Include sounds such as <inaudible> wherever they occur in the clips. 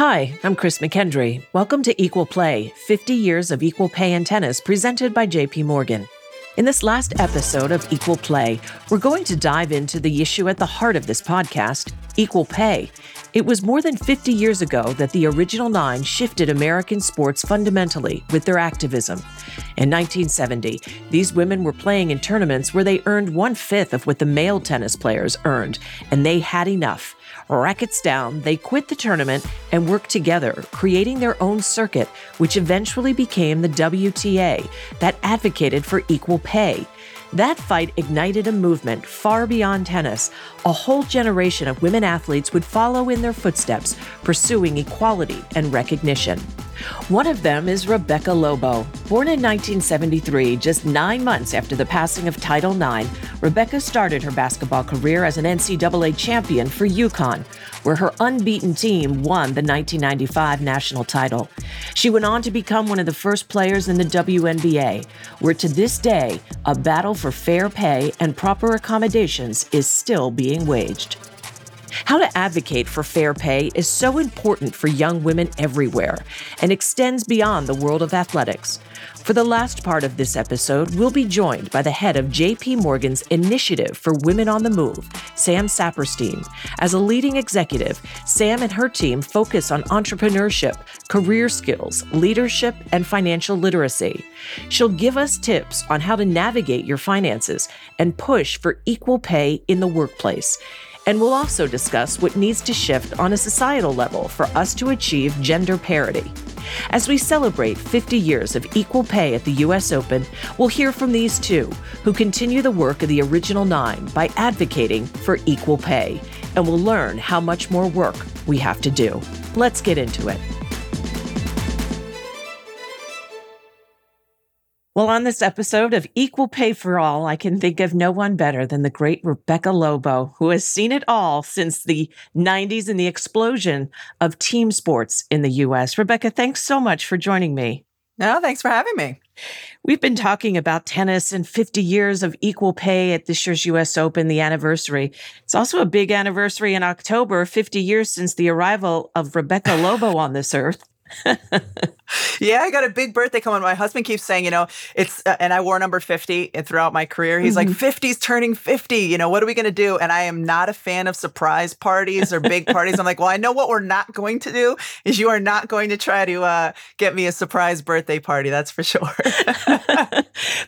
Hi, I'm Chris McKendry. Welcome to Equal Play 50 Years of Equal Pay in Tennis, presented by JP Morgan. In this last episode of Equal Play, we're going to dive into the issue at the heart of this podcast equal pay. It was more than 50 years ago that the original nine shifted American sports fundamentally with their activism. In 1970, these women were playing in tournaments where they earned one fifth of what the male tennis players earned, and they had enough. Rackets down, they quit the tournament and worked together, creating their own circuit, which eventually became the WTA that advocated for equal pay. That fight ignited a movement far beyond tennis. A whole generation of women athletes would follow in their footsteps, pursuing equality and recognition. One of them is Rebecca Lobo. Born in 1973, just nine months after the passing of Title IX, Rebecca started her basketball career as an NCAA champion for UConn, where her unbeaten team won the 1995 national title. She went on to become one of the first players in the WNBA, where to this day, a battle for fair pay and proper accommodations is still being waged. How to advocate for fair pay is so important for young women everywhere and extends beyond the world of athletics. For the last part of this episode, we'll be joined by the head of JP Morgan's Initiative for Women on the Move, Sam Saperstein. As a leading executive, Sam and her team focus on entrepreneurship, career skills, leadership, and financial literacy. She'll give us tips on how to navigate your finances and push for equal pay in the workplace. And we'll also discuss what needs to shift on a societal level for us to achieve gender parity. As we celebrate 50 years of equal pay at the U.S. Open, we'll hear from these two, who continue the work of the original nine by advocating for equal pay. And we'll learn how much more work we have to do. Let's get into it. Well, on this episode of Equal Pay for All, I can think of no one better than the great Rebecca Lobo, who has seen it all since the 90s and the explosion of team sports in the U.S. Rebecca, thanks so much for joining me. No, thanks for having me. We've been talking about tennis and 50 years of equal pay at this year's US Open, the anniversary. It's also a big anniversary in October, 50 years since the arrival of Rebecca Lobo on this earth. <laughs> yeah, I got a big birthday coming. My husband keeps saying, you know, it's, uh, and I wore number 50 throughout my career. He's mm-hmm. like, 50's turning 50. You know, what are we going to do? And I am not a fan of surprise parties or big parties. I'm like, well, I know what we're not going to do is you are not going to try to uh, get me a surprise birthday party. That's for sure. <laughs>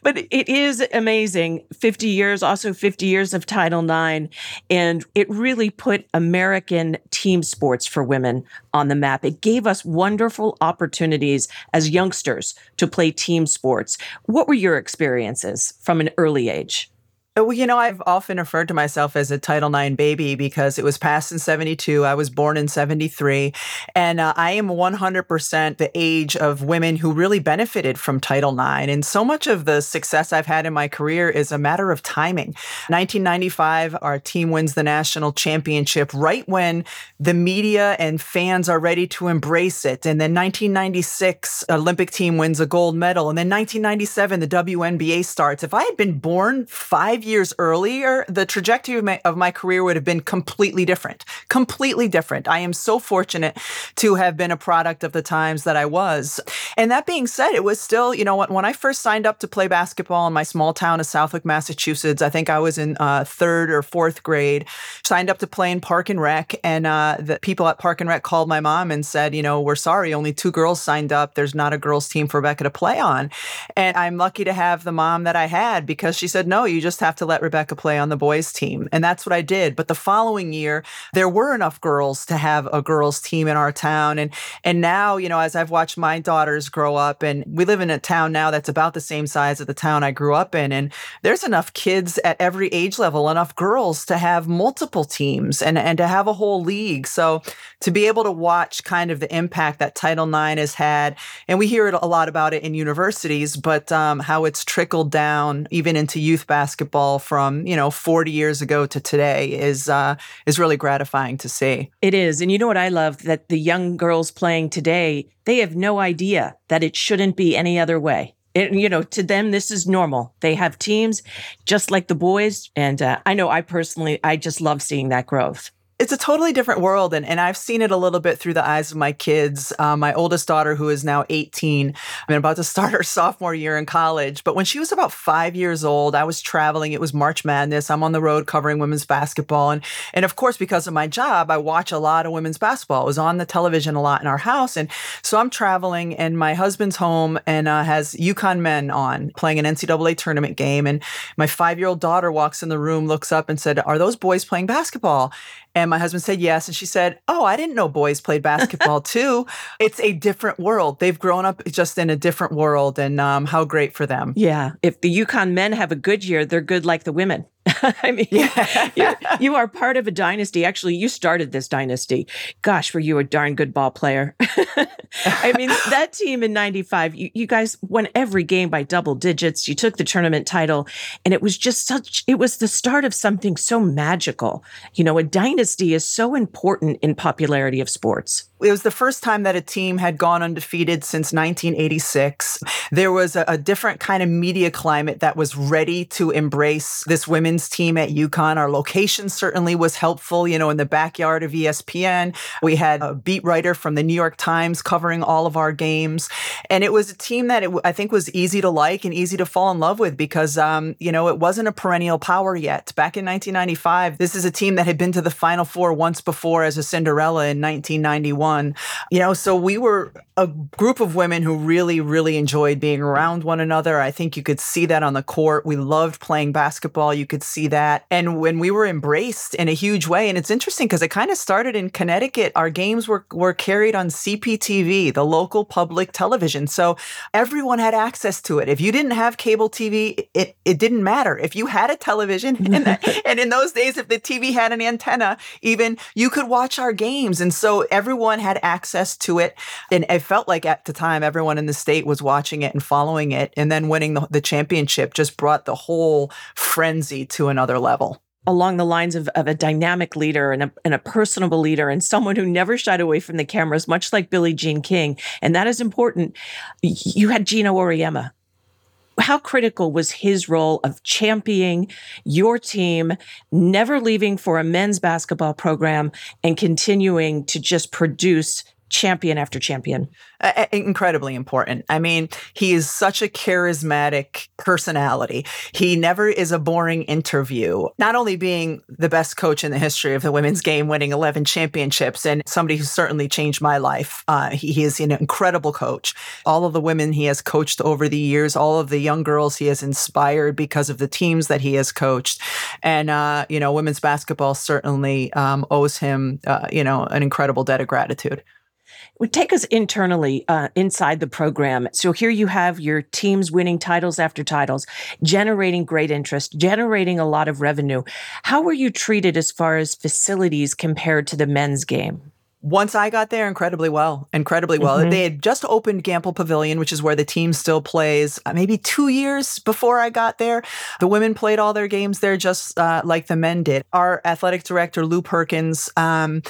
but it is amazing. 50 years, also 50 years of Title IX. And it really put American team sports for women on the map. It gave us wonderful opportunities as youngsters to play team sports. What were your experiences from an early age? Uh, well, you know, I've often referred to myself as a Title IX baby because it was passed in 72. I was born in 73. And uh, I am 100% the age of women who really benefited from Title IX. And so much of the success I've had in my career is a matter of timing. 1995, our team wins the national championship right when the media and fans are ready to embrace it. And then 1996, Olympic team wins a gold medal. And then 1997, the WNBA starts. If I had been born five five years earlier, the trajectory of my, of my career would have been completely different. Completely different. I am so fortunate to have been a product of the times that I was. And that being said, it was still, you know, when, I first signed up to play basketball in my small town of Southwick, Massachusetts, I think I was in uh, third or fourth grade, signed up to play in Park and Rec. And uh, the people at Park and Rec called my mom and said, you know, we're sorry, only two girls signed up. There's not a girls' team for Rebecca to play on. And I'm lucky to have the mom that I had because she said, no, you just have have to let Rebecca play on the boys' team. And that's what I did. But the following year, there were enough girls to have a girls' team in our town. And and now, you know, as I've watched my daughters grow up, and we live in a town now that's about the same size as the town I grew up in. And there's enough kids at every age level, enough girls to have multiple teams and, and to have a whole league. So to be able to watch kind of the impact that Title IX has had, and we hear it a lot about it in universities, but um, how it's trickled down even into youth basketball from you know 40 years ago to today is uh, is really gratifying to see. It is, and you know what I love that the young girls playing today they have no idea that it shouldn't be any other way. It, you know, to them, this is normal. They have teams just like the boys. And uh, I know I personally, I just love seeing that growth. It's a totally different world. And, and I've seen it a little bit through the eyes of my kids. Uh, my oldest daughter, who is now 18, I'm about to <laughs> start her sophomore year in college. But when she was about five years old, I was traveling. It was March Madness. I'm on the road covering women's basketball. And, and of course, because of my job, I watch a lot of women's basketball. It was on the television a lot in our house. And so I'm traveling, and my husband's home and uh, has UConn men on playing an NCAA tournament game. And my five year old daughter walks in the room, looks up, and said, Are those boys playing basketball? And my husband said yes. And she said, Oh, I didn't know boys played basketball <laughs> too. It's a different world. They've grown up just in a different world. And um, how great for them. Yeah. If the UConn men have a good year, they're good like the women. <laughs> <laughs> I mean, <laughs> you, you, are part of a dynasty. Actually, you started this dynasty. Gosh, were you a darn good ball player? <laughs> I mean, that team in 95, you, you, guys won every game by double digits. You took the tournament title, and it was just such, it was the start of something so magical. You know, a dynasty is so important in popularity of sports. It was the first time that a team had gone undefeated since 1986. There was a, a different kind of media climate that was ready to embrace this women's team at UConn. Our location certainly was helpful, you know, in the backyard of ESPN. We had a beat writer from the New York Times covering all of our games. And it was a team that it, I think was easy to like and easy to fall in love with because, um, you know, it wasn't a perennial power yet. Back in 1995, this is a team that had been to the Final Four once before as a Cinderella in 1991. You know, so we were a group of women who really, really enjoyed being around one another. I think you could see that on the court. We loved playing basketball. You could see that. And when we were embraced in a huge way, and it's interesting because it kind of started in Connecticut, our games were, were carried on CPTV, the local public television. So everyone had access to it. If you didn't have cable TV, it, it didn't matter. If you had a television, <laughs> and, <laughs> and in those days, if the TV had an antenna, even you could watch our games. And so everyone had access to it. And it felt like at the time everyone in the state was watching it and following it. And then winning the, the championship just brought the whole frenzy to another level along the lines of, of a dynamic leader and a, and a personable leader and someone who never shied away from the cameras, much like Billie Jean King. And that is important. You had Geno Auriemma. How critical was his role of championing your team, never leaving for a men's basketball program, and continuing to just produce champion after champion. Uh, incredibly important. I mean, he is such a charismatic personality. He never is a boring interview. Not only being the best coach in the history of the women's game, winning 11 championships, and somebody who certainly changed my life. Uh, he, he is an incredible coach. All of the women he has coached over the years, all of the young girls he has inspired because of the teams that he has coached. And, uh, you know, women's basketball certainly um, owes him, uh, you know, an incredible debt of gratitude would take us internally uh, inside the program. So here you have your teams winning titles after titles, generating great interest, generating a lot of revenue. How were you treated as far as facilities compared to the men's game? Once I got there, incredibly well, incredibly well. Mm-hmm. They had just opened Gampel Pavilion, which is where the team still plays. Uh, maybe two years before I got there, the women played all their games there, just uh, like the men did. Our athletic director Lew Perkins um,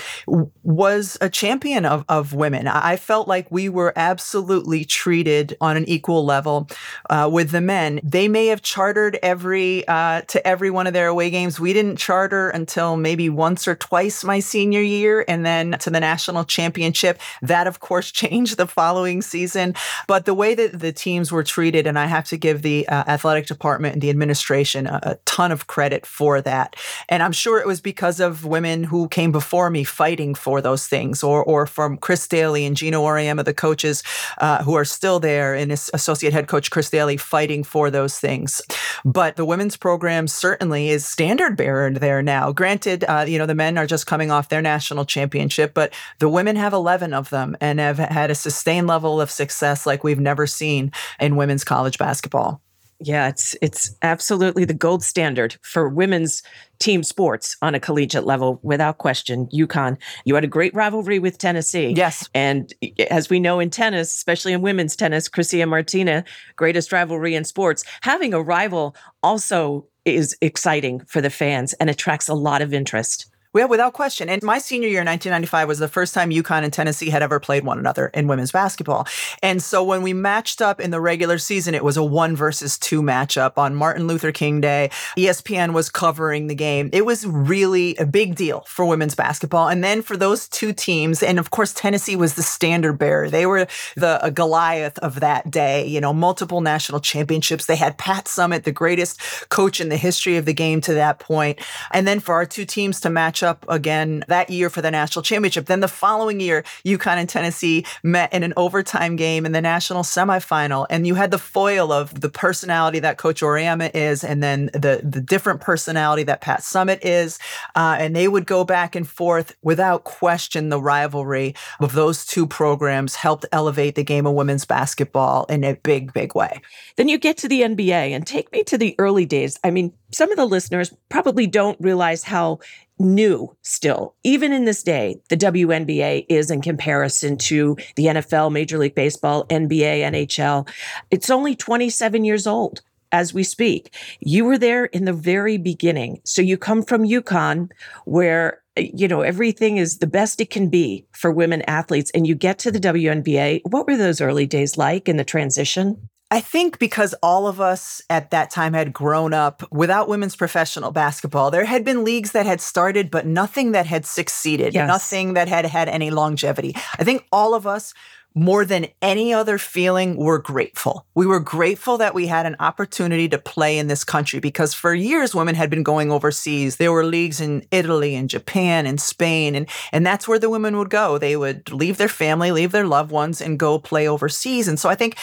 was a champion of, of women. I felt like we were absolutely treated on an equal level uh, with the men. They may have chartered every uh, to every one of their away games. We didn't charter until maybe once or twice my senior year, and then to the national championship. That, of course, <laughs> changed the following season. But the way that the teams were treated, and I have to give the uh, athletic department and the administration a, a ton of credit for that. And I'm sure it was because of women who came before me fighting for those things, or or from Chris Dailey and Geno Auriemma, the coaches uh, who are still there, and associate head coach Chris Dailey fighting for those things. But the women's program certainly is standard bearer there now. Granted, uh, you know the men are just coming off their national championship, but the women have 11 of them and have had a sustained level of success like we've never seen in women's college basketball. Yeah, it's it's absolutely the gold standard for women's team sports on a collegiate level, without question. UConn, you had a great rivalry with Tennessee. Yes. And as we know in tennis, especially in women's tennis, Chrissie Martina, greatest rivalry in sports. Having a rival also is exciting for the fans and attracts a lot of interest. Yeah, without question. And my senior year in 1995 was the first time UConn and Tennessee had ever played one another in women's basketball. And so when we matched up in the regular season, it was a one versus two matchup on Martin Luther King Day. ESPN was covering the game. It was really a big deal for women's basketball. And then for those two teams, and of course, Tennessee was the standard bearer. They were the uh, Goliath of that day, you know, multiple national championships. They had Pat Summitt, the greatest coach in the history of the game to that point. And then for our two teams to match up again that year for the national championship. Then the following year, UConn and Tennessee met in an overtime game in the national semifinal. And you had the foil of the personality that Coach Auriemma is, and then the, the different personality that Pat Summitt is. Uh, and they would go back and forth without question. The rivalry of those two programs helped elevate the game of women's basketball in a big, big way. Then you get to the NBA and take me to the early days. I mean, some of the listeners probably don't realize how new still, even in this day, the WNBA is in comparison to the NFL, Major League Baseball, NBA, NHL. It's only 27 years old as we speak. You were there in the very beginning. So you come from UConn, where you know everything is the best it can be for women athletes and you get to the WNBA what were those early days like in the transition I think because all of us at that time had grown up without women's professional basketball, there had been leagues that had started, but nothing that had succeeded, yes. nothing that had had any longevity. I think all of us more than any other feeling, we're grateful. We were grateful that we had an opportunity to play in this country because for years women had been going overseas. There were leagues in Italy and Japan and Spain, and, and that's where the women would go. They would leave their family, leave their loved ones, and go play overseas. And so I think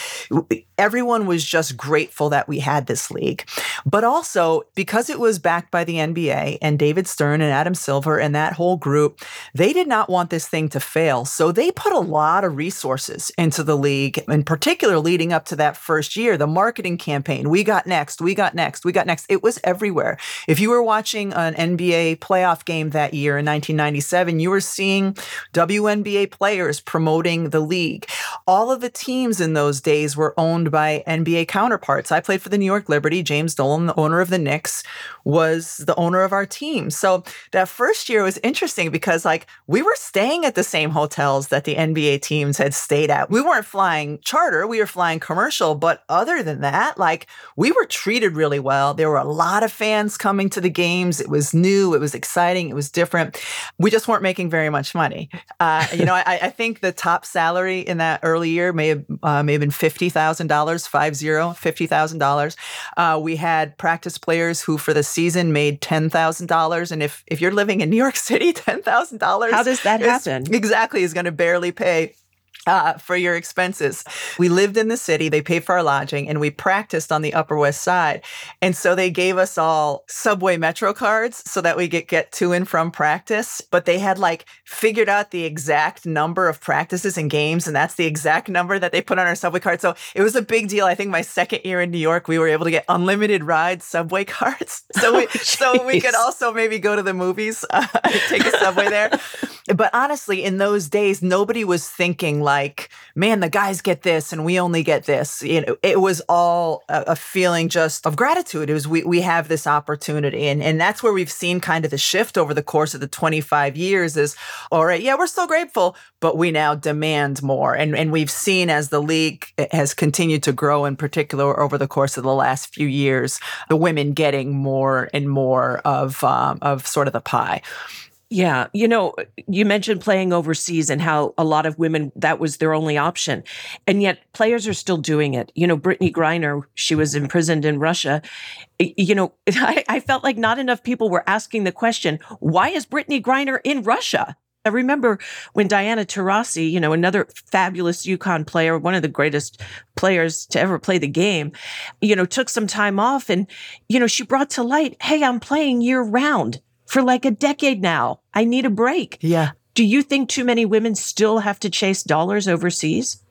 everyone was just grateful that we had this league. But also, because it was backed by the NBA and David Stern and Adam Silver and that whole group, they did not want this thing to fail. So they put a lot of resources into the league, in particular leading up to that first year, the marketing campaign. We got next, we got next, we got next. It was everywhere. If you were watching an NBA playoff game that year in 1997, you were seeing WNBA players promoting the league. All of the teams in those days were owned by NBA counterparts. I played for the New York Liberty. James Dolan, the owner of the Knicks, was the owner of our team. So that first year was interesting because like we were staying at the same hotels that the NBA teams had stayed at. We weren't flying charter, we were flying commercial. But other than that, like we were treated really well. There were a lot of fans coming to the games. It was new, it was exciting, it was different. We just weren't making very much money. Uh, you know, I, I, think the top salary in that early year may have, uh, may have been $50,000, five zero, $50,000. Uh, we had practice players who for the season made $10,000. And if, if you're living in New York <laughs> City, $10,000. How does that happen? Exactly, is going to barely pay uh, for your expenses. We lived in the city, they paid for our lodging, and we practiced on the Upper West Side. And so they gave us all subway metro cards so that we could get to and from practice. But they had like figured out the exact number of practices and games, and that's the exact number that they put on our subway card. So it was a big deal. I think my second year in New York, we were able to get unlimited ride subway cards. <laughs> So we, oh, so we could also maybe go to the movies, uh, <laughs> take a subway there. But honestly, in those days, nobody was thinking like, man, the guys get this and we only get this. You know, it was all a, a feeling just of gratitude. It was we we have this opportunity. And and that's where we've seen kind of the shift over the course of the 25 years is all right, yeah, we're still grateful, but we now demand more. And and we've seen as the league has continued to grow in particular over the course of the last few years, the women getting more and more of um, of sort of the pie. Yeah. You know, you mentioned playing overseas and how a lot of women, that was their only option. And yet players are still doing it. You know, Brittney Griner, she was imprisoned in Russia. You know, <laughs> I, I felt like not enough people were asking the question, why is Brittney Griner in Russia? I remember when Diana Taurasi, you know, another fabulous UConn player, one of the greatest players to ever play the game, you know, took some time off and, you know, she brought to light, hey, I'm playing year round for like a decade now. I need a break. Yeah. Do you think too many women still have to chase dollars overseas?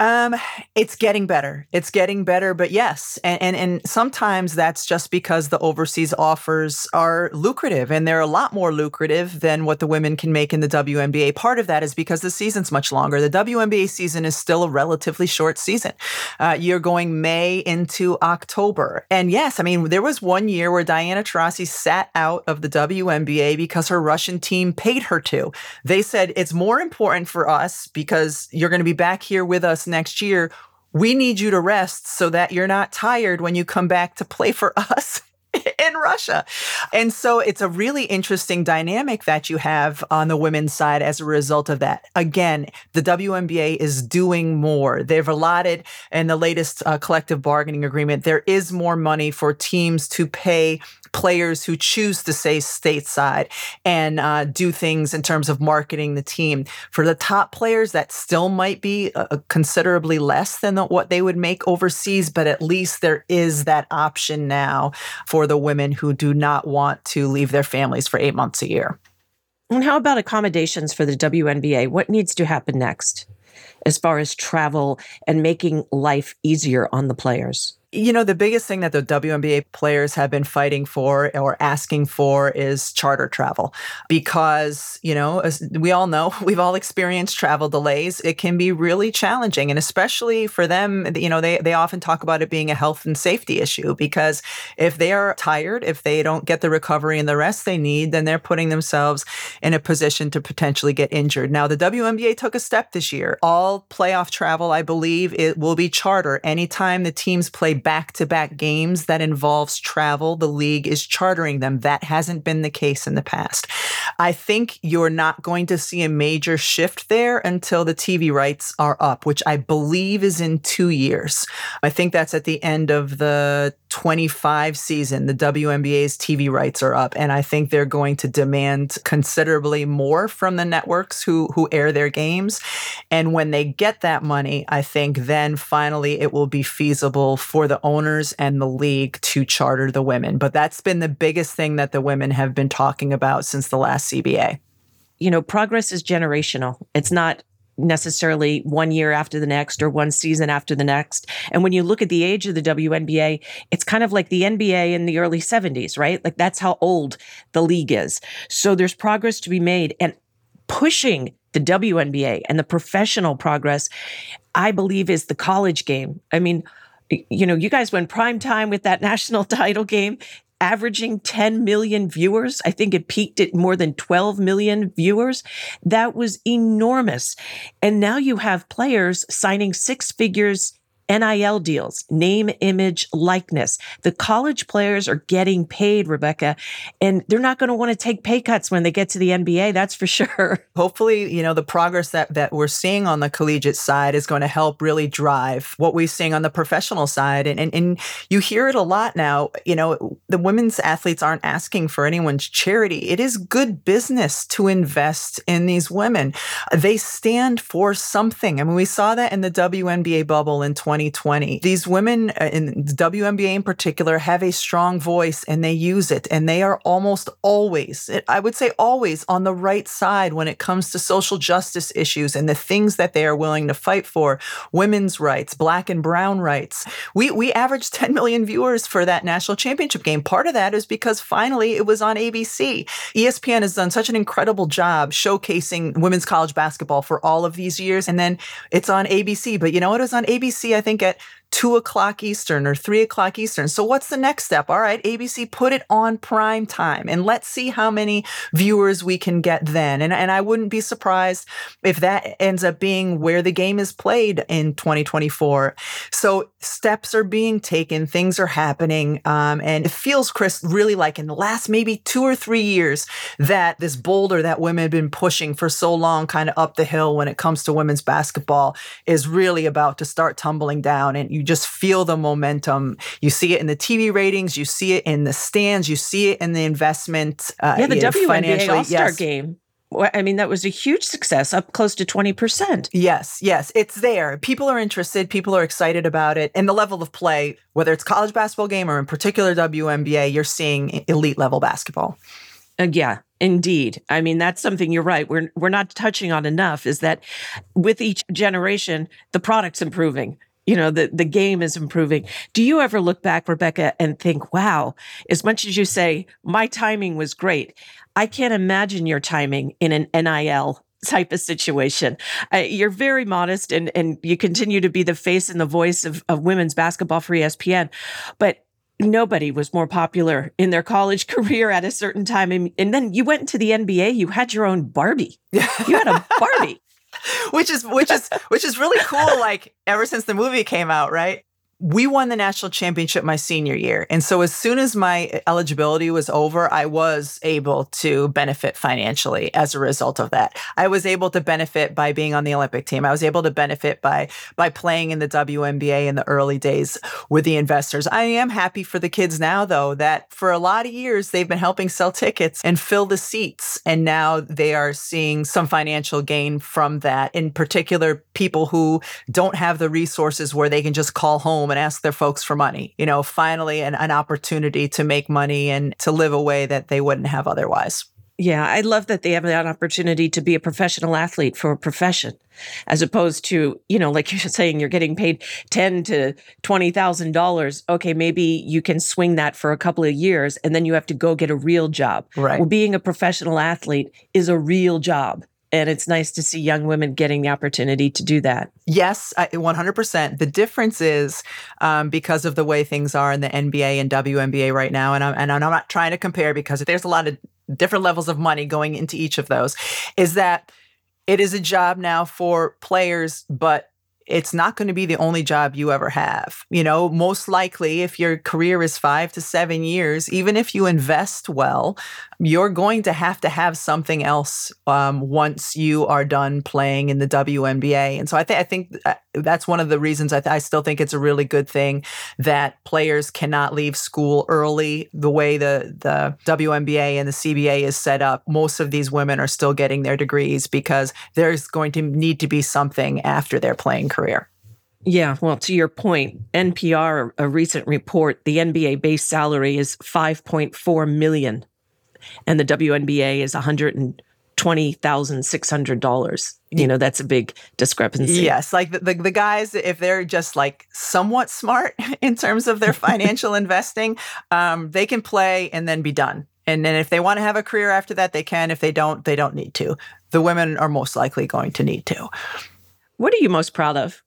Um, it's getting better. It's getting better, but yes, and, and and sometimes that's just because the overseas offers are lucrative, and they're a lot more lucrative than what the women can make in the WNBA. Part of that is because the season's much longer. The WNBA season is still a relatively short season. Uh, you're going May into October, and yes, I mean there was one year where Diana Taurasi sat out of the WNBA because her Russian team paid her to. They said it's more important for us because you're going to be back here with us next year, we need you to rest so that you're not tired when you come back to play for <laughs> us in Russia. And so it's a really interesting dynamic that you have on the women's side as a result of that. Again, the WNBA is doing more. They've allotted in the latest uh, collective bargaining agreement, there is more money for teams to pay players who choose to stay stateside and uh, do things in terms of marketing the team. For the top players, that still might be uh, considerably less than what they would make overseas, but at least there is that option now for the women who do not want to leave their families for eight months a year. And how about accommodations for the WNBA? What needs to happen next as far as travel and making life easier on the players? You know, the biggest thing that the WNBA players have been fighting for or asking for is charter travel because, you know, we all know, <laughs> we've all experienced travel delays. It can be really challenging. And especially for them, you know, they, they often talk about it being a health and safety issue because if they are tired, if they don't get the recovery and the rest they need, then they're putting themselves in a position to potentially get injured. Now, the WNBA took a step this year. All playoff travel, I believe, it will be charter anytime the teams play back to back games that involves travel, the league is chartering them. That hasn't been the case in the past. I think you're not going to see a major shift there until the TV rights are up, which I believe is in two years. I think that's at the end of the 25 season. The WNBA's TV rights are up, and I think they're going to demand considerably more from the networks who, who air their games. And when they get that money, I think then finally it will be feasible for the owners and the league to charter the women. But that's been the biggest thing that the women have been talking about since the last CBA. You know, progress is generational. It's not necessarily one year after the next or one season after the next. And when you look at the age of the WNBA, it's kind of like the NBA in the early 70s, right? Like that's how old the league is. So there's progress to be made and pushing the WNBA and the professional progress, I believe, is the college game. I mean, you know, you guys went prime time with that <laughs> national title game, averaging 10 million viewers. I think it peaked at more than 12 million viewers. That was enormous. And now you have players signing six figures NIL deals, name, image, likeness. The college players are getting paid, Rebecca, and they're not going to want to take pay cuts when they get to the NBA. That's for <laughs> sure. Hopefully, you know, the progress that, that we're seeing on the collegiate side is going to help really drive what we're seeing on the professional side. And, and, and you hear it a lot now. You know, the women's athletes aren't asking for anyone's charity. It is good business to invest in these women. They stand for something. I mean, we saw that in the WNBA bubble in 20. 2020. These women uh, in WNBA in particular have a strong voice and they use it. And they are almost always, I would say always, on the right side when it comes to social justice issues and the things that they are willing to fight for women's rights, black and brown rights. We, we averaged <laughs> 10 million viewers for that national championship game. Part of that is because finally it was on ABC. ESPN has done such an incredible job showcasing women's college basketball for all of these years. And then it's on ABC. But you know what? It was on ABC, I think think at two o'clock Eastern or three o'clock Eastern. So what's the next step? All right, ABC, put it on prime time and let's see how many viewers we can get then. And, and I wouldn't be surprised if that ends up being where the game is played in 2024. So steps are being taken, things are happening. Um, and it feels, Chris, really like in the last maybe two or three years that this boulder that women have been pushing for so long, kind of up the hill when it comes to women's basketball, is really about to start tumbling down. And you you just feel the momentum. You see it in the TV ratings, you see it in the stands, you see it in the investment. Uh, yeah, the WNBA All Star yes. game. I mean, that was a huge success, up close to 20%. Yes, yes, it's there. People are interested, people are excited about it. And the level of play, whether it's college basketball game or in particular WNBA, you're seeing elite level basketball. Uh, yeah, Indeed. I mean, that's something you're right. We're we're not touching on enough is that with each generation, the product's improving. You know, the, the game is improving. Do you ever look back, Rebecca, and think, wow, as much as you say, my timing was great, I can't imagine your timing in an NIL type of situation. Uh, you're very modest and, and you continue to be the face and the voice of, of women's basketball for ESPN. But nobody was more popular in their college <laughs> career at a certain time. And, and then you went to the NBA, you had your own Barbie. You had a Barbie. <laughs> which is which is which is really cool like ever since the movie came out, right? We won the national championship my senior year. And so as soon as my eligibility was over, I was able to benefit financially as a result of that. I was able to benefit by being on the Olympic team. I was able to benefit by by playing in the WNBA in the early days with the investors. I am happy for the kids now though that for a lot of years they've been helping sell tickets and fill the seats and now they are seeing some financial gain from that. In particular, people who don't have the resources where they can just call home home and ask their folks for money. You know, finally an, an opportunity to make money and to live a way that they wouldn't have otherwise. Yeah, I love that they have that opportunity to be a professional athlete for a profession, as opposed to you know, like you're <laughs> saying, you're getting paid ten to twenty thousand dollars. Okay, maybe you can swing that for a couple of years, and then you have to go get a real job. Right. Well, being a professional athlete is a real job. And it's nice to see young women getting the opportunity to do that. Yes, 100%. The difference is um, because of the way things are in the NBA and WNBA right now, and I'm, and I'm not trying to compare because there's a lot of different levels of money going into each of those, is that it is a job now for players, but it's not going to be the only job you ever have. You know, most likely, if your career is five to seven years, even if you invest well, you're going to have to have something else um, once you are done playing in the WNBA. And so I, th- I think uh, that's one of the reasons I, th- I still think it's a really good thing that players cannot leave school early. The way the, the WNBA and the CBA is set up, most of these women are still getting their degrees because there's going to need to be something after their playing career career. Yeah, well, to your point, NPR, a recent report, the NBA base salary is 5.4 million and the WNBA is $120,600. You know, that's a big discrepancy. Yes, like the, the, the guys if they're just like somewhat smart <laughs> in terms of their financial investing, um, they can play and then be done. And then if they want to have a career after that, they can. If they don't, they don't need to. The women are most likely going to need to. What are you most proud of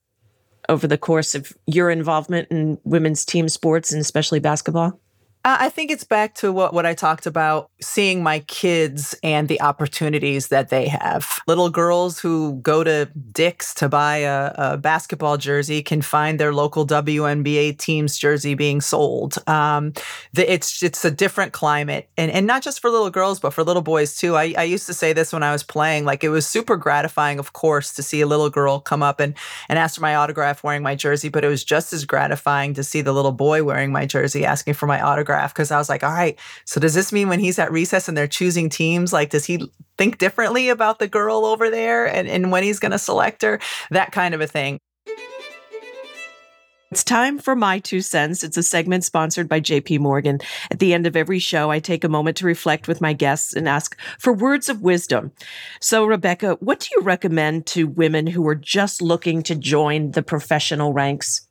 over the course of your involvement in women's team sports and especially basketball? I think it's back to what, what I talked about seeing my kids and the opportunities that they have. Little girls who go to Dick's to buy a, a basketball jersey can find their local WNBA team's jersey being sold. Um, the, it's it's a different climate, and and not just for little girls, but for little boys too. I, I used to say this when I was playing, like it was super gratifying, of course, to see a little girl come up and and ask for my autograph wearing my jersey, but it was just as gratifying to see the little boy wearing my jersey asking for my autograph because I was like, all right, so does this mean when he's at recess and they're choosing teams, like, does he think differently about the girl over there and, and when he's going to select her? That kind of a thing. It's time for My Two Cents. It's a segment sponsored by JP Morgan. At the end of every show, I take a moment to reflect with my guests and ask for words of wisdom. So, Rebecca, what do you recommend to women who are just looking to join the professional ranks?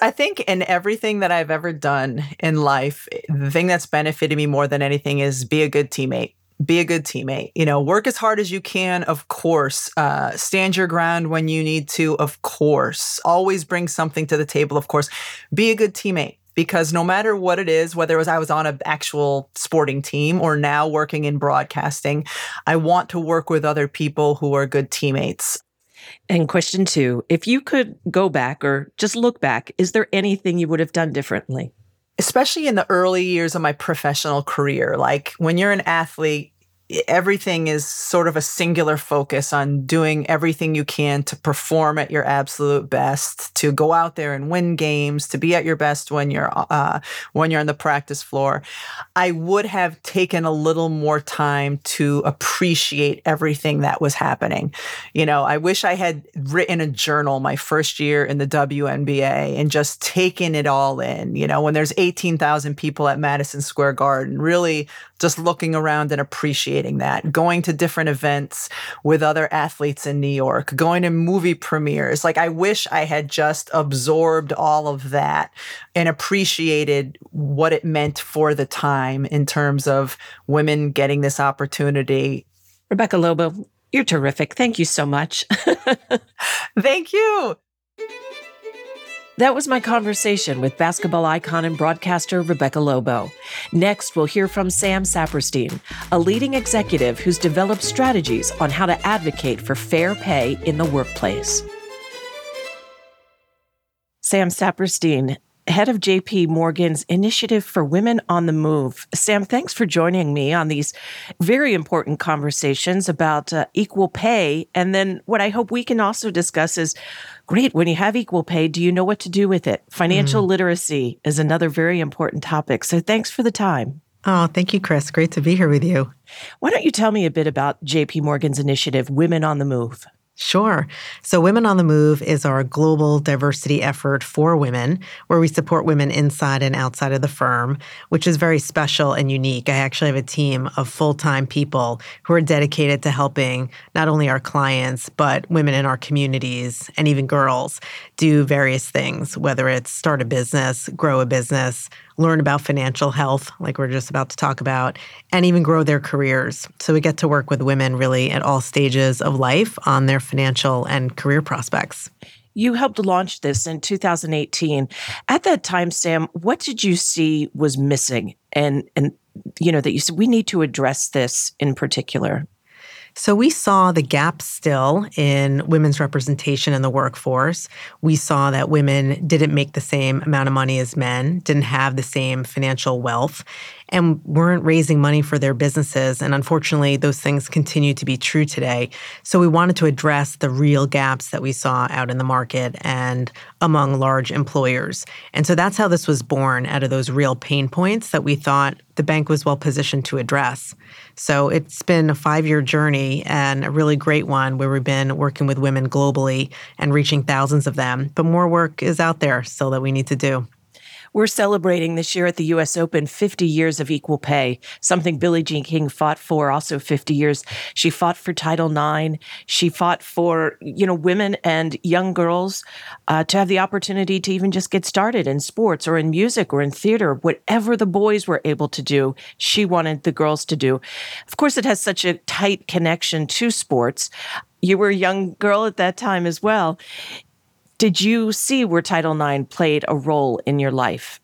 I think in everything that I've ever done in life, the thing that's benefited me more than anything is be a good teammate. Be a good teammate. You know, work as hard as you can, of course. Uh, stand your ground when you need to, of course. Always bring something to the table, of course. Be a good teammate because no matter what it is, whether it was I was on an actual sporting team or now working in broadcasting, I want to work with other people who are good teammates. And question two if you could go back or just look back, is there anything you would have done differently? Especially in the early years of my professional career. Like when you're an athlete, everything is sort of a singular focus on doing everything you can to perform at your absolute best, to go out there and win games, to be at your best when you're uh, when you're on the practice floor. I would have taken a little more time to appreciate everything that was happening. You know, I wish I had written a journal my first year in the WNBA and just taken it all in. You know, when there's 18,000 people at Madison Square Garden, really just looking around and appreciating appreciating that, going to different events with other athletes in New York, going to movie premieres. Like, I wish I had just absorbed all of that and appreciated what it meant for the time in terms of women getting this opportunity. Rebecca Lobo, you're terrific. Thank you so much. <laughs> Thank you. That was my conversation with basketball icon and broadcaster Rebecca Lobo. Next, we'll hear from Sam Saperstein, a leading executive who's developed strategies on how to advocate for fair pay in the workplace. Sam Saperstein, head of JP Morgan's Initiative for Women on the Move. Sam, thanks for joining me on these very important conversations about uh, equal pay. And then what I hope we can also discuss is Great. When you have equal pay, do you know what to do with it? Financial mm. literacy is another very important topic. So thanks for the time. Oh, thank you, Chris. Great to be here with you. Why don't you tell me a bit about JP Morgan's initiative, Women on the Move? Sure. So, Women on the Move is our global diversity effort for women, where we support women inside and outside of the firm, which is very special and unique. I actually have a team of full time people who are dedicated to helping not only our clients, but women in our communities and even girls do various things, whether it's start a business, grow a business, learn about financial health, like we're just about to talk about, and even grow their careers. So we get to work with women really at all stages of life on their financial and career prospects. You helped launch this in 2018. At that time, Sam, what did you see was missing and and you know that you said we need to address this in particular? So we saw the gap still in women's representation in the workforce. We saw that women didn't make the same amount of money as men, didn't have the same financial wealth and weren't raising money for their businesses. And unfortunately, those things continue to be true today. So we wanted to address the real gaps that we saw out in the market and among large employers. And so that's how this was born out of those real pain points that we thought the bank was well positioned to address. So it's been a five year journey and a really great one where we've been working with women globally and reaching thousands of them. But more work is out there still that we need to do. We're celebrating this year at the US Open 50 years of equal pay, something Billie Jean King fought for also 50 years. She fought for Title IX. She fought for, you know, women and young girls uh, to have the opportunity to even just get started in sports or in music or in theater, whatever the boys were able to do, she wanted the girls to do. Of course, it has such a tight connection to sports. You were a young girl at that time as well. Did you see where Title IX played a role in your life?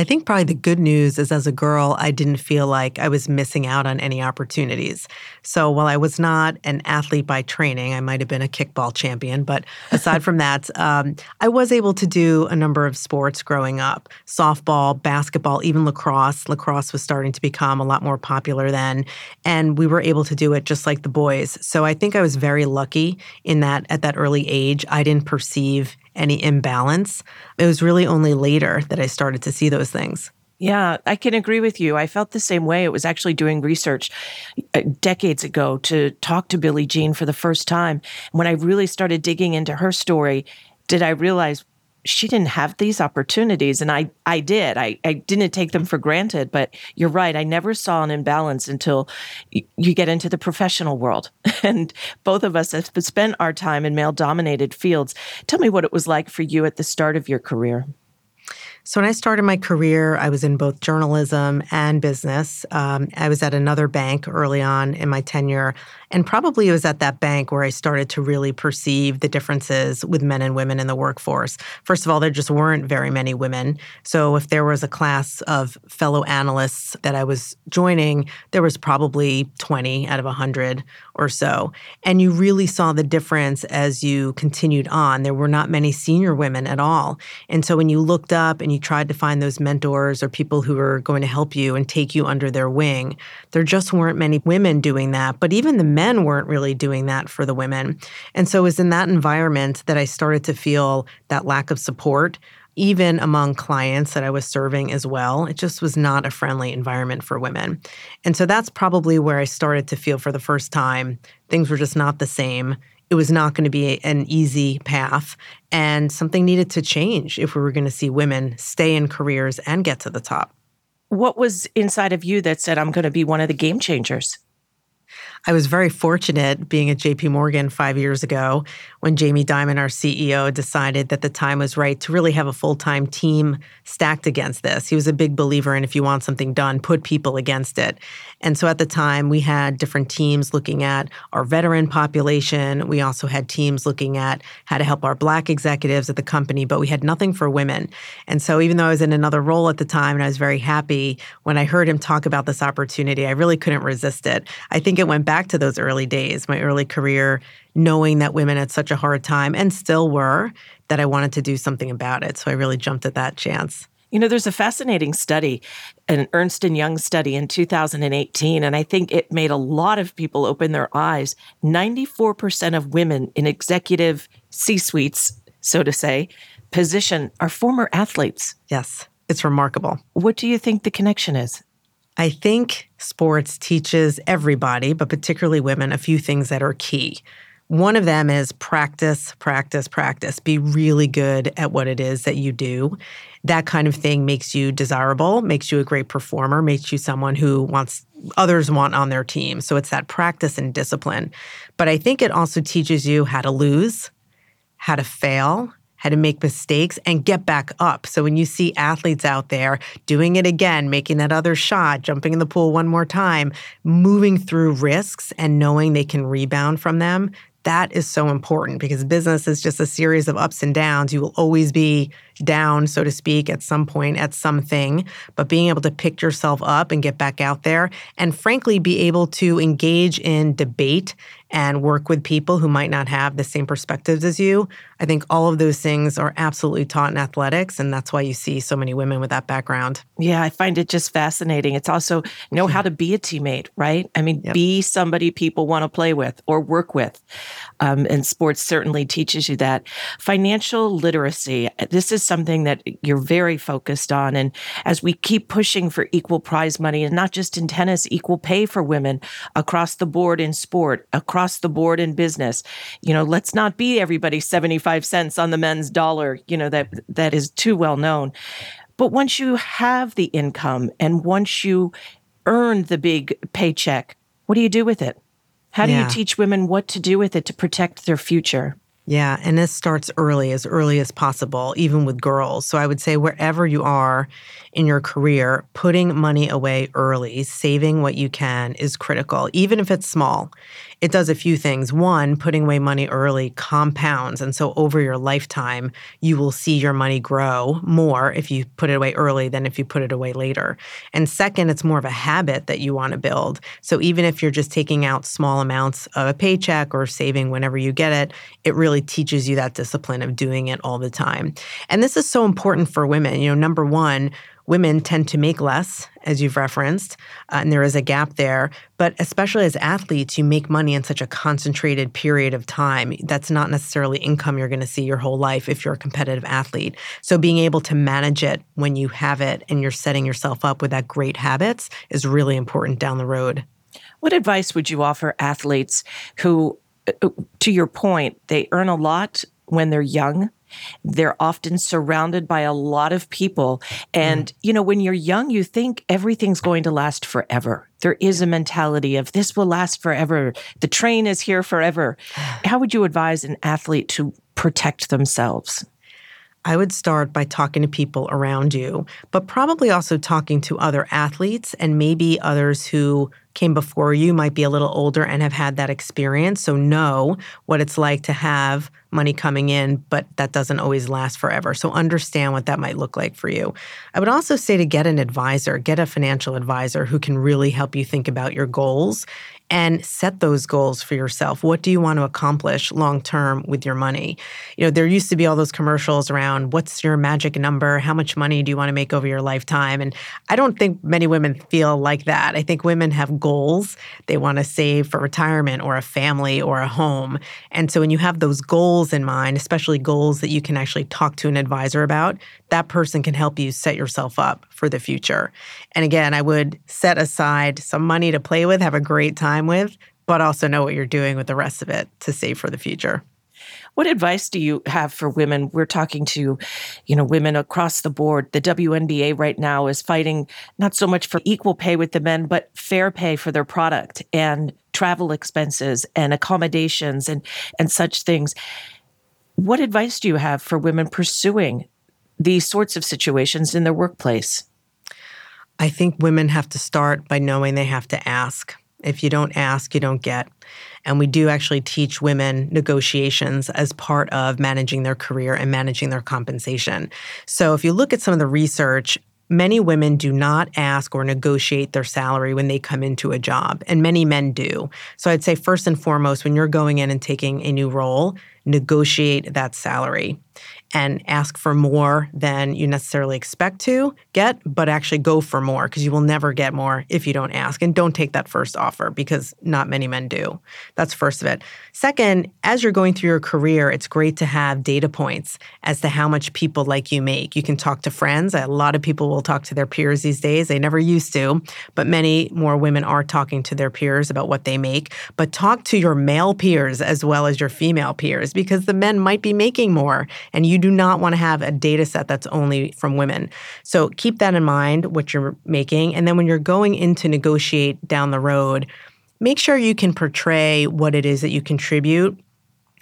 I think probably the good news is as a girl, I didn't feel like I was missing out on any opportunities. So while I was not an athlete by training, I might have been a kickball champion. But aside from that, um, I was able to do a number of sports growing up softball, basketball, even lacrosse. Lacrosse was starting to become a lot more popular then. And we were able to do it just like the boys. So I think I was very lucky in that at that early age, I didn't perceive any imbalance. It was really only later that I started to see those things. Yeah, I can agree with you. I felt the same way. It was actually doing research uh, decades ago to talk to Billie Jean for the first time. When I really started digging into her story, did I realize she didn't have these opportunities and I I did. I, I didn't take them for granted, but you're right. I never saw an imbalance until y- you get into the professional world. <laughs> And both of us have spent our time in male dominated fields. Tell me what it was like for you at the start of your career. So, when I started my career, I was in both journalism and business. Um, I was at another bank early on in my tenure. And probably it was at that bank where I started to really perceive the differences with men and women in the workforce. First of all, there just weren't very many women. So, if there was a class of fellow analysts that I was joining, there was probably 20 out of 100 or so. And you really saw the difference as you continued on. There were not many senior women at all. And so, when you looked up and you tried to find those mentors or people who were going to help you and take you under their wing, there just weren't many women doing that. But even the men weren't really doing that for the women. And so it was in that environment that I started to feel that lack of support even among clients that I was serving as well. It just was not a friendly environment for women. And so that's probably where I started to feel for the first time things were just not the same it was not going to be an easy path and something needed to change if we were going to see women stay in careers and get to the top. what was inside of you that said, I'm going to be one of the game changers? I was very fortunate being at JP Morgan five years ago when Jamie Dimon, our CEO, decided that the time was right to really have a full time team stacked against this. He was a big believer in if you want something done, put people against it. And so at the time, we had different teams looking at our veteran population. We also had teams looking at how to help our Black executives at the company, but we had nothing for women. And so even though I was in another role at the time and I was very happy, when I heard him talk about this opportunity, I really couldn't resist it. I think it went back to those early days, my early career, knowing that women had such a hard time and still were, that I wanted to do something about it. So I really jumped at that chance. You know, there's a fascinating study, an Ernst and Young study in 2018, and I think it made a lot of people open their eyes. 94% of women in executive C suites, so to say, position are former athletes. Yes, it's remarkable. What do you think the connection is? I think sports teaches everybody, but particularly women, a few things that are key. One of them is practice, practice, practice. Be really good at what it is that you do. That kind of thing makes you desirable, makes you a great performer, makes you someone who wants others want on their team. So it's that practice and discipline. But I think it also teaches you how to lose, how to fail, how to make mistakes and get back up. So when you see athletes out there doing it again, making that other shot, jumping in the pool one more time, moving through risks and knowing they can rebound from them, that is so important because business is just a series of ups and downs. You will always be down, so to speak, at some point at something, but being able to pick yourself up and get back out there and frankly be able to engage in debate and work with people who might not have the same perspectives as you. I think all of those things are absolutely taught in athletics, and that's why you see so many women with that background. Yeah, I find it just fascinating. It's also know how to be a teammate, right? I mean, yep. be somebody people want to play with or work with. Um, and sports certainly teaches you that. Financial literacy, this is something that you're very focused on. And as we keep pushing for equal prize money, and not just in tennis, equal pay for women across the board in sport, across the board in business, you know, let's not be everybody 75 cents on the men's dollar, you know, that that is too well known. But once you have the income and once you earn the big paycheck, what do you do with it? How do yeah. you teach women what to do with it to protect their future? Yeah, and this starts early, as early as possible, even with girls. So I would say wherever you are in your career, putting money away early, saving what you can is critical, even if it's small it does a few things. One, putting away money early compounds. And so over your lifetime, you will see your money grow more if you put it away early than if you put it away later. And second, it's more of a habit that you want to build. So even if you're just taking out small amounts of a paycheck or saving whenever you get it, it really teaches you that discipline of doing it all the time. And this is so important for women. You know, number one, women tend to make less, as you've referenced, uh, and there is a gap there. But especially as athletes, you make money in such a concentrated period of time. That's not necessarily income you're going to see your whole life if you're a competitive athlete. So being able to manage it when you have it and you're setting yourself up with that great habits is really important down the road. What advice would you offer athletes who, uh, to your point, they earn a lot when they're young? They're often surrounded by a lot of people. And, mm. you know, when you're young, you think everything's going to last forever. There is a mentality of this will last forever. The train is here forever. <sighs> How would you advise an athlete to protect themselves? I would start by talking to people around you, but probably also talking to other athletes and maybe others who came before you might be a little older and have had that experience. So know what it's like to have money coming in, but that doesn't always last forever. So understand what that might look like for you. I would also say to get an advisor, get a financial advisor who can really help you think about your goals and set those goals for yourself. What do you want to accomplish long term with your money? You know, there used to be all those commercials around what's your magic number? How much money do you want to make over your lifetime? And I don't think many women feel like that. I think women have goals. They want to save for retirement or a family or a home. And so when you have those goals in mind, especially goals that you can actually talk to an advisor about, that person can help you set yourself up for the future. And again, I would set aside some money to play with, have a great time with, but also know what you're doing with the rest of it to save for the future. What advice do you have for women? We're talking to, you know, women across the board. The WNBA right now is fighting not so much for equal pay with the men, but fair pay for their product and travel expenses and accommodations and and such things. What advice do you have for women pursuing these sorts of situations in their workplace? I think women have to start by knowing they have to ask. If you don't ask, you don't get. And we do actually teach women negotiations as part of managing their career and managing their compensation. So if you look at some of the research, many women do not ask or negotiate their salary when they come into a job, and many men do. So I'd say, first and foremost, when you're going in and taking a new role, negotiate that salary and ask for more than you necessarily expect to get, but actually go for more because you will never get more if you don't ask. And don't take that first offer because not many men do. That's first of it. Second, as you're going through your career, it's great to have data points as to how much people like you make. You can talk to friends. A lot of people will talk to their peers these days. They never used to, but many more women are talking to their peers about what they make. But talk to your male peers as well as your female peers because the men might be making more and you do not want to have a data set that's only from women. So keep that in mind, what you're making. And then when you're going in to negotiate down the road, make sure you can portray what it is that you contribute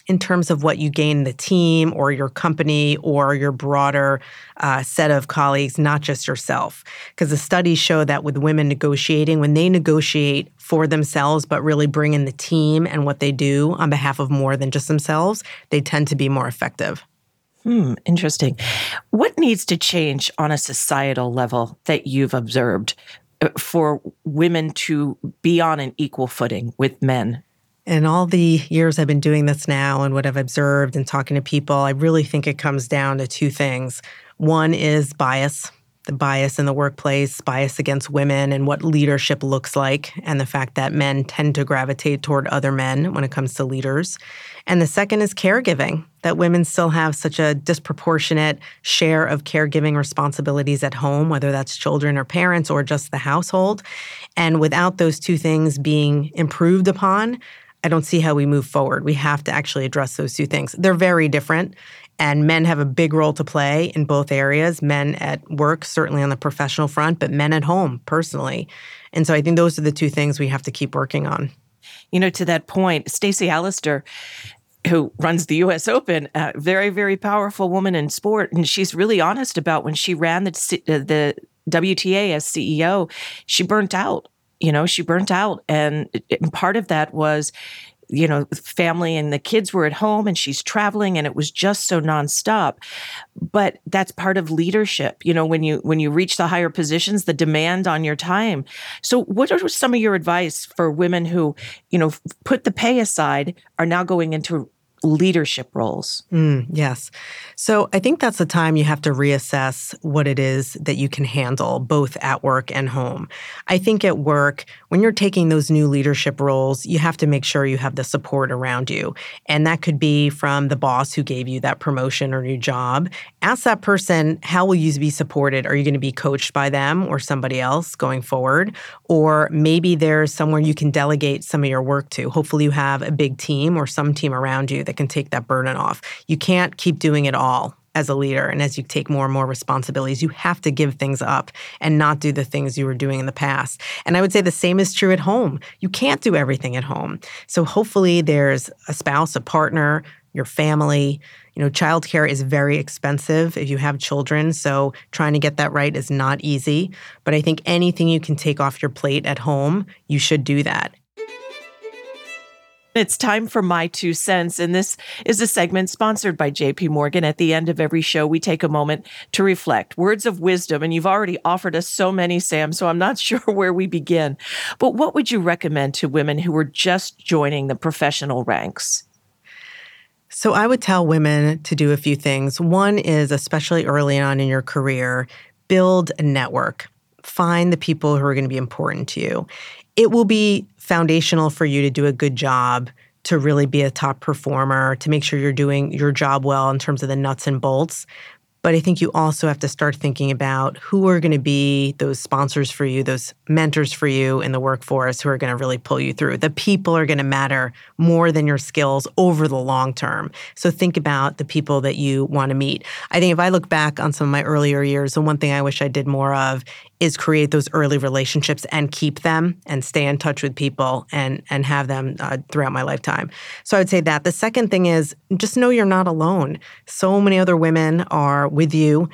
in terms of what you gain in the team or your company or your broader uh, set of colleagues, not just yourself. Because the studies show that with women negotiating, when they negotiate for themselves, but really bring in the team and what they do on behalf of more than just themselves, they tend to be more effective. Hmm, interesting. What needs to change on a societal level that you've observed uh, for women to be on an equal footing with men? In all the years I've been doing this now and what I've observed and talking to people, I really think it comes down to two things. One is bias the bias in the workplace, bias against women, and what leadership looks like, and the fact that men tend to gravitate toward other men when it comes to leaders. And the second is caregiving, that women still have such a disproportionate share of caregiving responsibilities at home, whether that's children or parents or just the household. And without those two things being improved upon, I don't see how we move forward. We have to actually address those two things. They're very different. And men have a big role to play in both areas men at work, certainly on the professional front, but men at home personally. And so I think those are the two things we have to keep working on. You know, to that point, Stacey Allaster, who runs the US Open, a very, very powerful woman in sport. And she's really honest about when she ran the, uh, the WTA as CEO, she burnt out. You know, she burnt out. And part of that was you know, family and the kids were at home and she's traveling and it was just so nonstop. But that's part of leadership. You know, when you when you reach the higher positions, the demand on your time. So what are some of your advice for women who, you know, put the pay aside, are now going into leadership roles. Mm, yes. So I think that's the time you have to reassess what it is that you can handle both at work and home. I think at work, when you're taking those new leadership roles, you have to make sure you have the support around you. And that could be from the boss who gave you that promotion or new job. Ask that person, how will you be supported? Are you going to be coached by them or somebody else going forward? Or maybe there's somewhere you can delegate some of your work to. Hopefully, you have a big team or some team around you that can take that burden off. You can't keep doing it all as a leader and as you take more and more responsibilities you have to give things up and not do the things you were doing in the past. And i would say the same is true at home. You can't do everything at home. So hopefully there's a spouse a partner your family. You know childcare is very expensive if you have children so trying to get that right is not easy. But i think anything you can take off your plate at home you should do that it's time for my two cents. And this is a segment sponsored by JP Morgan. At the end of every show, we take a moment to reflect words of wisdom. And you've already offered us so many, Sam, so I'm not <laughs> sure where we begin. But what would you recommend to women who are just joining the professional ranks? So, I would tell women to do a few things. One is, especially early on in your career, build a network. Find the people who are going to be important to you. It will be foundational for you to do a good job to really be a top performer, to make sure you're doing your job well in terms of the nuts and bolts. But I think you also have to start thinking about who are going to be those sponsors for you, those mentors for you in the workforce who are going to really pull you through. The people are going to matter more than your skills over the long term. So think about the people that you want to meet. I think if I look back on some of my earlier years, the one thing I wish I did more of is create those early relationships and keep them and stay in touch with people and and have them uh, throughout my lifetime. So I would say that. The second thing is just know you're not alone. So many other women are with you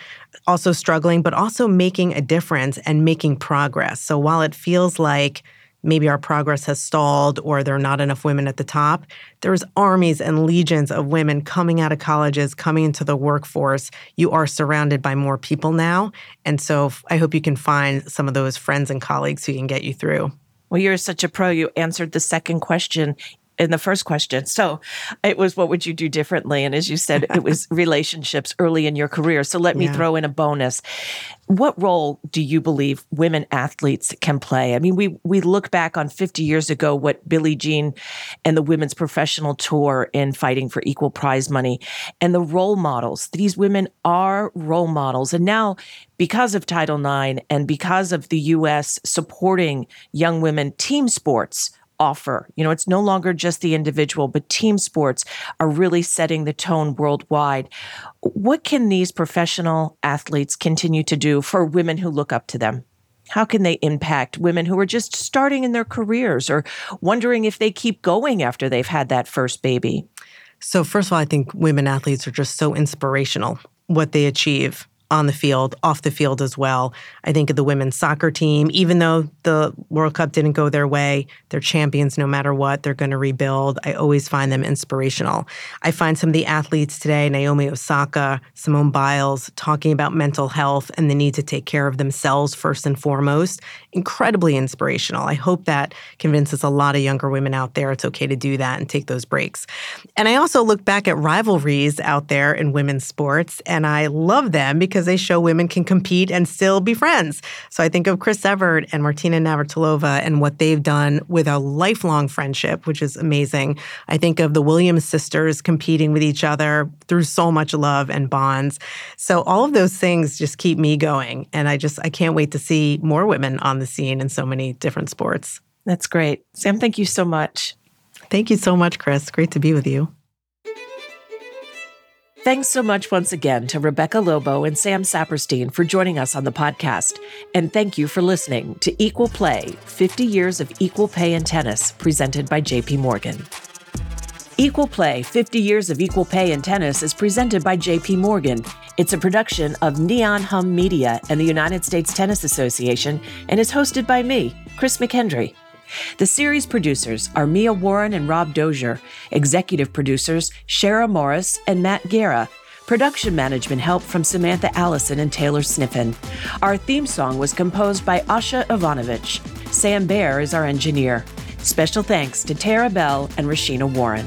also struggling but also making a difference and making progress. So while it feels like maybe our progress has stalled or there are not enough women at the top. There's armies and legions of women coming out of colleges, coming into the workforce. You are surrounded by more people now. And so I hope you can find some of those friends and colleagues who can get you through. Well, you're such a pro. You answered the second question in the first question. So it was what would you do differently? And as you said, it was <laughs> relationships early in your career. So let me yeah. throw in a bonus. What role do you believe women athletes can play? I mean, we we look back on 50 years ago what Billie Jean and the women's professional tour in fighting for equal prize money and the role models. These women are role models. And now because of Title IX and because of the US supporting young women team sports offer. You know, it's no longer just the individual, but team sports are really setting the tone worldwide. What can these professional athletes continue to do for women who look up to them? How can they impact women who are just starting in their careers or wondering if they keep going after they've had that first baby? So, first of all, I think women athletes are just so inspirational what they achieve on the field, off the field as well. I think of the women's soccer team, even though the World Cup didn't go their way, they're champions no matter what. They're going to rebuild. I always find them inspirational. I find some of the athletes today, Naomi Osaka, Simone Biles, talking about mental health and the need to take care of themselves first and foremost, incredibly inspirational. I hope that convinces a lot of younger women out there it's okay to do that and take those breaks. And I also look back at rivalries out there in women's sports, and I love them because because they show women can compete and still be friends. So I think of Chris Evert and Martina Navratilova and what they've done with a lifelong friendship, which is amazing. I think of the Williams sisters competing with each other through so much love and bonds. So all of those things just keep me going. And I just, I can't wait to see more women on the scene in so many different sports. That's great. Sam, thank you so much. Thank you so much, Chris. Great to be with you. Thanks so much once again to Rebecca Lobo and Sam Saperstein for joining us on the podcast. And thank you for listening to Equal Play 50 Years of Equal Pay in Tennis, presented by JP Morgan. Equal Play 50 Years of Equal Pay in Tennis is presented by JP Morgan. It's a production of Neon Hum Media and the United States Tennis Association and is hosted by me, Chris McKendry. The series producers are Mia Warren and Rob Dozier, executive producers Shara Morris and Matt Guerra. Production management help from Samantha Allison and Taylor Sniffen. Our theme song was composed by Asha Ivanovich. Sam Baer is our engineer. Special thanks to Tara Bell and Rashina Warren.